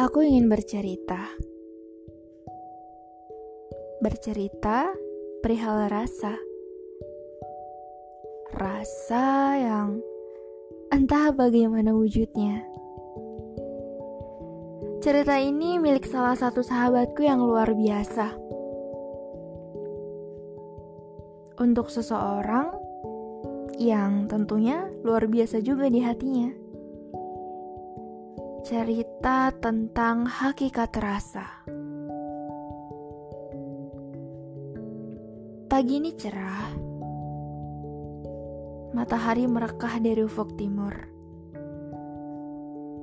Aku ingin bercerita. Bercerita perihal rasa. Rasa yang entah bagaimana wujudnya. Cerita ini milik salah satu sahabatku yang luar biasa. Untuk seseorang yang tentunya luar biasa juga di hatinya cerita tentang hakikat rasa. Pagi ini cerah, matahari merekah dari ufuk timur.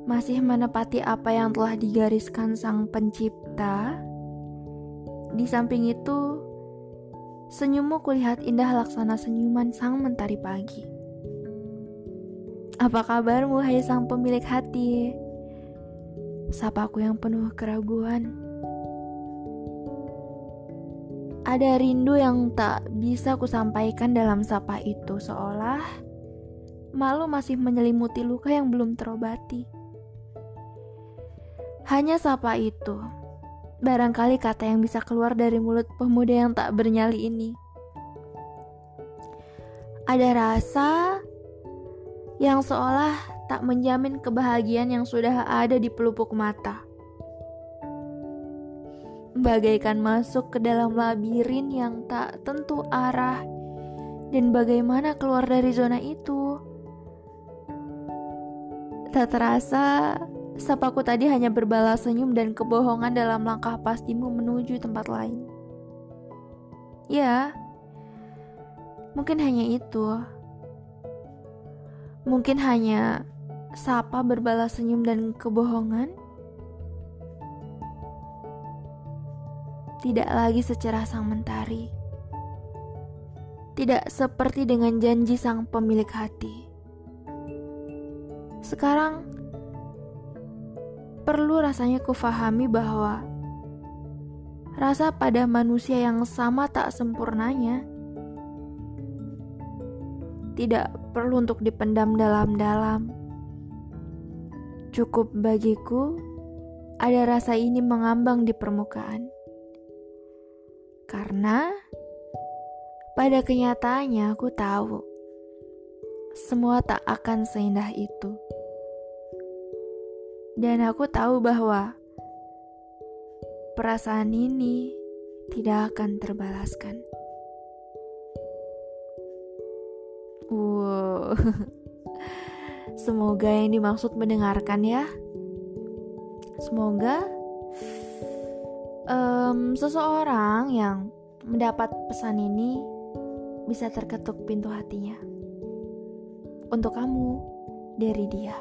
Masih menepati apa yang telah digariskan Sang Pencipta. Di samping itu, senyummu kulihat indah laksana senyuman sang mentari pagi. Apa kabarmu, hai sang pemilik hati? Sapaku yang penuh keraguan. Ada rindu yang tak bisa kusampaikan dalam sapa itu, seolah malu masih menyelimuti luka yang belum terobati. Hanya sapa itu, barangkali kata yang bisa keluar dari mulut pemuda yang tak bernyali ini. Ada rasa yang seolah tak menjamin kebahagiaan yang sudah ada di pelupuk mata. Bagaikan masuk ke dalam labirin yang tak tentu arah, dan bagaimana keluar dari zona itu. Tak terasa, sapaku tadi hanya berbalas senyum dan kebohongan dalam langkah pastimu menuju tempat lain. Ya, mungkin hanya itu. Mungkin hanya sapa berbalas senyum dan kebohongan? Tidak lagi secerah sang mentari. Tidak seperti dengan janji sang pemilik hati. Sekarang perlu rasanya kufahami bahwa rasa pada manusia yang sama tak sempurnanya tidak perlu untuk dipendam dalam-dalam Cukup bagiku ada rasa ini mengambang di permukaan. Karena pada kenyataannya aku tahu semua tak akan seindah itu. Dan aku tahu bahwa perasaan ini tidak akan terbalaskan. Wow. Semoga yang dimaksud mendengarkan ya. Semoga um, seseorang yang mendapat pesan ini bisa terketuk pintu hatinya. Untuk kamu dari dia.